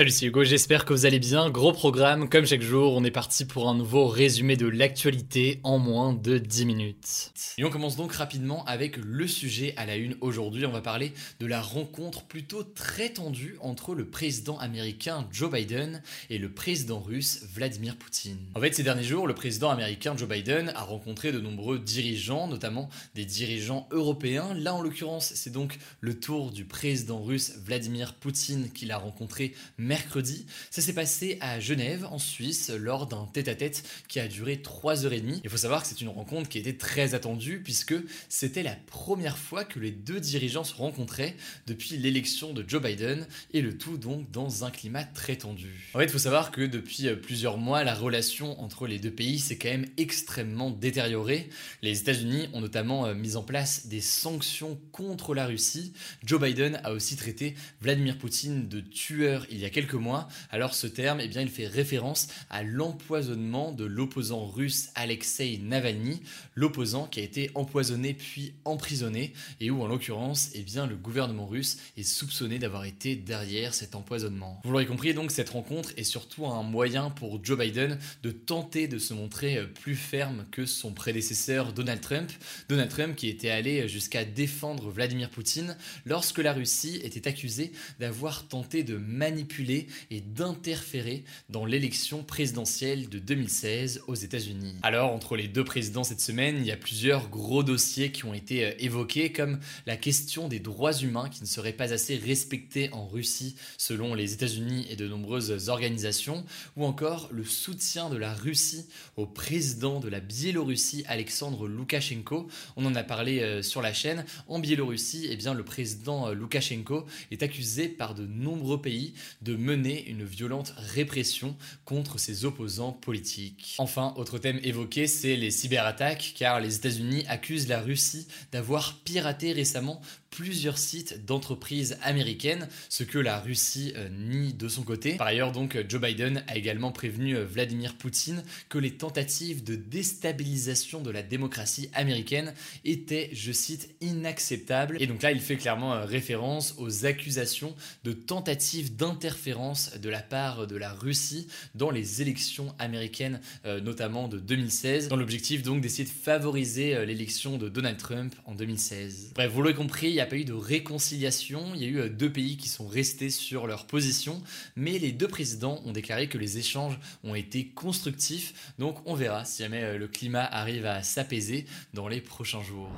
Salut, c'est Hugo, j'espère que vous allez bien. Gros programme, comme chaque jour, on est parti pour un nouveau résumé de l'actualité en moins de 10 minutes. Et on commence donc rapidement avec le sujet à la une aujourd'hui. On va parler de la rencontre plutôt très tendue entre le président américain Joe Biden et le président russe Vladimir Poutine. En fait, ces derniers jours, le président américain Joe Biden a rencontré de nombreux dirigeants, notamment des dirigeants européens. Là, en l'occurrence, c'est donc le tour du président russe Vladimir Poutine qu'il a rencontré mercredi. Ça s'est passé à Genève, en Suisse, lors d'un tête-à-tête qui a duré 3h30. Il faut savoir que c'est une rencontre qui était très attendue puisque c'était la première fois que les deux dirigeants se rencontraient depuis l'élection de Joe Biden et le tout donc dans un climat très tendu. En fait, il faut savoir que depuis plusieurs mois, la relation entre les deux pays s'est quand même extrêmement détériorée. Les États-Unis ont notamment mis en place des sanctions contre la Russie. Joe Biden a aussi traité Vladimir Poutine de tueur il y a quelques mois. Alors ce terme, eh bien, il fait référence à l'empoisonnement de l'opposant russe Alexei Navalny, l'opposant qui a été empoisonné puis emprisonné et où en l'occurrence, eh bien, le gouvernement russe est soupçonné d'avoir été derrière cet empoisonnement. Vous l'aurez compris, donc cette rencontre est surtout un moyen pour Joe Biden de tenter de se montrer plus ferme que son prédécesseur Donald Trump. Donald Trump qui était allé jusqu'à défendre Vladimir Poutine lorsque la Russie était accusée d'avoir tenté de manipuler et d'interférer dans l'élection présidentielle de 2016 aux États-Unis. Alors, entre les deux présidents cette semaine, il y a plusieurs gros dossiers qui ont été évoqués, comme la question des droits humains qui ne seraient pas assez respectés en Russie selon les États-Unis et de nombreuses organisations, ou encore le soutien de la Russie au président de la Biélorussie, Alexandre Loukachenko. On en a parlé sur la chaîne. En Biélorussie, eh bien, le président Loukachenko est accusé par de nombreux pays de mener une violente répression contre ses opposants politiques. Enfin, autre thème évoqué, c'est les cyberattaques, car les États-Unis accusent la Russie d'avoir piraté récemment plusieurs sites d'entreprises américaines, ce que la Russie euh, nie de son côté. Par ailleurs, donc, Joe Biden a également prévenu euh, Vladimir Poutine que les tentatives de déstabilisation de la démocratie américaine étaient, je cite, inacceptables. Et donc là, il fait clairement euh, référence aux accusations de tentatives d'interférence de la part de la Russie dans les élections américaines, notamment de 2016, dans l'objectif donc d'essayer de favoriser l'élection de Donald Trump en 2016. Bref, vous l'aurez compris, n'y a pas eu de réconciliation, il y a eu deux pays qui sont restés sur leur position, mais les deux présidents ont déclaré que les échanges ont été constructifs, donc on verra si jamais le climat arrive à s'apaiser dans les prochains jours.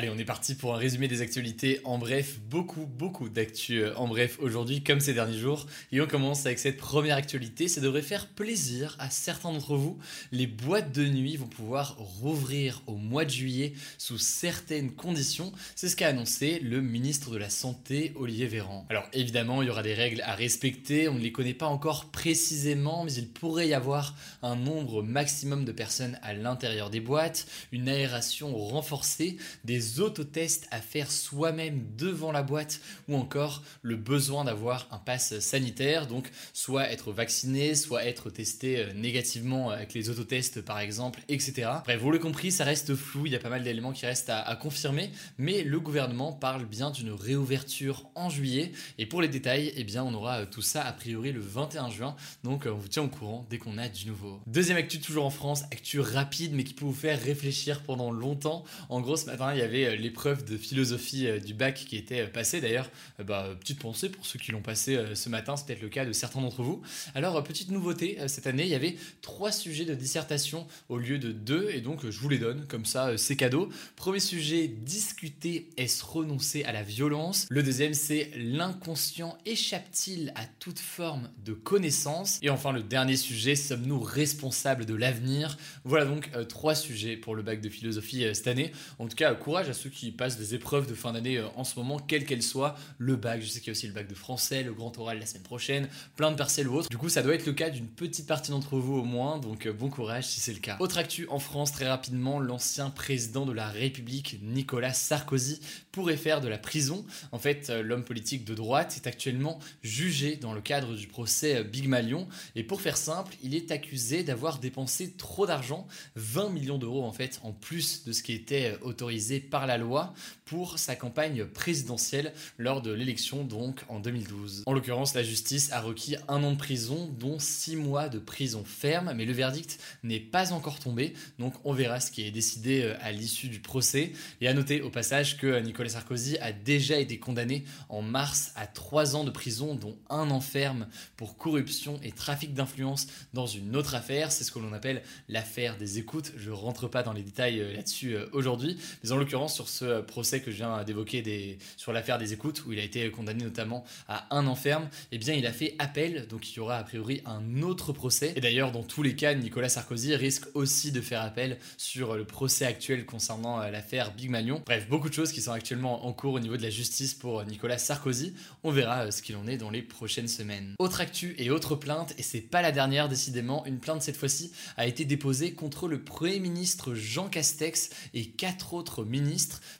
Allez, on est parti pour un résumé des actualités. En bref, beaucoup, beaucoup d'actu en bref aujourd'hui, comme ces derniers jours. Et on commence avec cette première actualité. Ça devrait faire plaisir à certains d'entre vous. Les boîtes de nuit vont pouvoir rouvrir au mois de juillet sous certaines conditions. C'est ce qu'a annoncé le ministre de la Santé, Olivier Véran. Alors évidemment, il y aura des règles à respecter. On ne les connaît pas encore précisément, mais il pourrait y avoir un nombre maximum de personnes à l'intérieur des boîtes, une aération renforcée, des autotests à faire soi-même devant la boîte ou encore le besoin d'avoir un pass sanitaire, donc soit être vacciné, soit être testé négativement avec les autotests par exemple, etc. Bref, vous l'avez compris, ça reste flou, il y a pas mal d'éléments qui restent à, à confirmer, mais le gouvernement parle bien d'une réouverture en juillet et pour les détails, eh bien on aura tout ça a priori le 21 juin, donc on vous tient au courant dès qu'on a du nouveau. Deuxième actu toujours en France, actu rapide mais qui peut vous faire réfléchir pendant longtemps. En gros, ce matin, il y avait avait l'épreuve de philosophie du bac qui était passée. D'ailleurs, bah, petite pensée pour ceux qui l'ont passé ce matin, c'est peut-être le cas de certains d'entre vous. Alors, petite nouveauté, cette année, il y avait trois sujets de dissertation au lieu de deux, et donc je vous les donne, comme ça, c'est cadeau. Premier sujet, discuter, est-ce renoncer à la violence? Le deuxième, c'est l'inconscient échappe-t-il à toute forme de connaissance? Et enfin, le dernier sujet, sommes-nous responsables de l'avenir? Voilà donc euh, trois sujets pour le bac de philosophie euh, cette année. En tout cas, courage à ceux qui passent des épreuves de fin d'année euh, en ce moment, quelles qu'elles soient. Le bac, je sais qu'il y a aussi le bac de français, le grand oral la semaine prochaine, plein de partiels ou autres. Du coup, ça doit être le cas d'une petite partie d'entre vous au moins, donc bon courage si c'est le cas. Autre actu en France, très rapidement, l'ancien président de la République, Nicolas Sarkozy, pourrait faire de la prison. En fait, l'homme politique de droite est actuellement jugé dans le cadre du procès Big Malion. Et pour faire simple, il est accusé d'avoir dépensé trop d'argent, 20 millions d'euros en fait, en plus de ce qui était autorisé par la loi pour sa campagne présidentielle lors de l'élection donc en 2012. En l'occurrence, la justice a requis un an de prison, dont six mois de prison ferme, mais le verdict n'est pas encore tombé, donc on verra ce qui est décidé euh, à l'issue du procès. Et à noter au passage que Nicolas Sarkozy a déjà été condamné en mars à trois ans de prison, dont un an ferme pour corruption et trafic d'influence dans une autre affaire. C'est ce que l'on appelle l'affaire des écoutes. Je rentre pas dans les détails euh, là-dessus euh, aujourd'hui, mais en l'occurrence sur ce procès que je viens d'évoquer sur l'affaire des écoutes, où il a été condamné notamment à un an ferme, eh bien il a fait appel, donc il y aura a priori un autre procès. Et d'ailleurs, dans tous les cas, Nicolas Sarkozy risque aussi de faire appel sur le procès actuel concernant euh, l'affaire Big Malion. Bref, beaucoup de choses qui sont actuellement en cours au niveau de la justice pour Nicolas Sarkozy. On verra ce qu'il en est dans les prochaines semaines. Autre actu et autre plainte, et c'est pas la dernière décidément, une plainte cette fois-ci a été déposée contre le Premier ministre Jean Castex et quatre autres ministres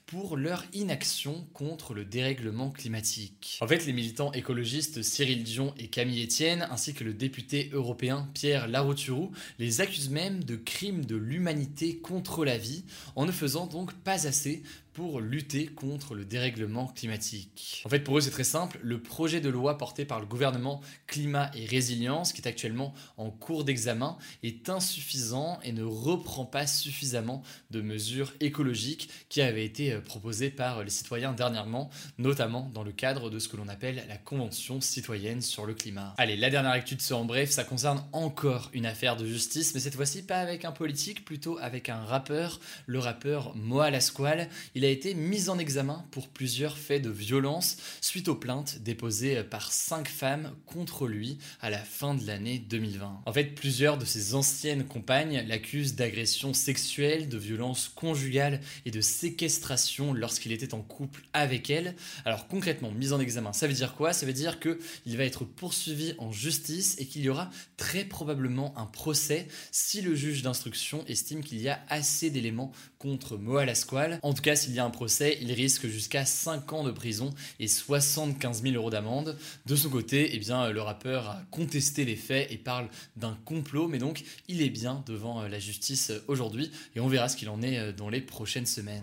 pour leur inaction contre le dérèglement climatique. En fait, les militants écologistes Cyril Dion et Camille Etienne, ainsi que le député européen Pierre Larouturou, les accusent même de crimes de l'humanité contre la vie, en ne faisant donc pas assez pour lutter contre le dérèglement climatique. En fait, pour eux, c'est très simple. Le projet de loi porté par le gouvernement Climat et Résilience, qui est actuellement en cours d'examen, est insuffisant et ne reprend pas suffisamment de mesures écologiques qui avaient été euh, proposées par les citoyens dernièrement, notamment dans le cadre de ce que l'on appelle la Convention citoyenne sur le climat. Allez, la dernière actu de ce en bref, ça concerne encore une affaire de justice, mais cette fois-ci pas avec un politique, plutôt avec un rappeur, le rappeur Moa Lasquale. A été mis en examen pour plusieurs faits de violence suite aux plaintes déposées par cinq femmes contre lui à la fin de l'année 2020. En fait, plusieurs de ses anciennes compagnes l'accusent d'agression sexuelle, de violence conjugale et de séquestration lorsqu'il était en couple avec elle. Alors concrètement, mise en examen, ça veut dire quoi? Ça veut dire que il va être poursuivi en justice et qu'il y aura très probablement un procès si le juge d'instruction estime qu'il y a assez d'éléments contre Moa Lasquale. En tout cas, s'il y a un procès, il risque jusqu'à 5 ans de prison et 75 000 euros d'amende. De son côté, eh bien, le rappeur a contesté les faits et parle d'un complot, mais donc il est bien devant euh, la justice euh, aujourd'hui et on verra ce qu'il en est euh, dans les prochaines semaines.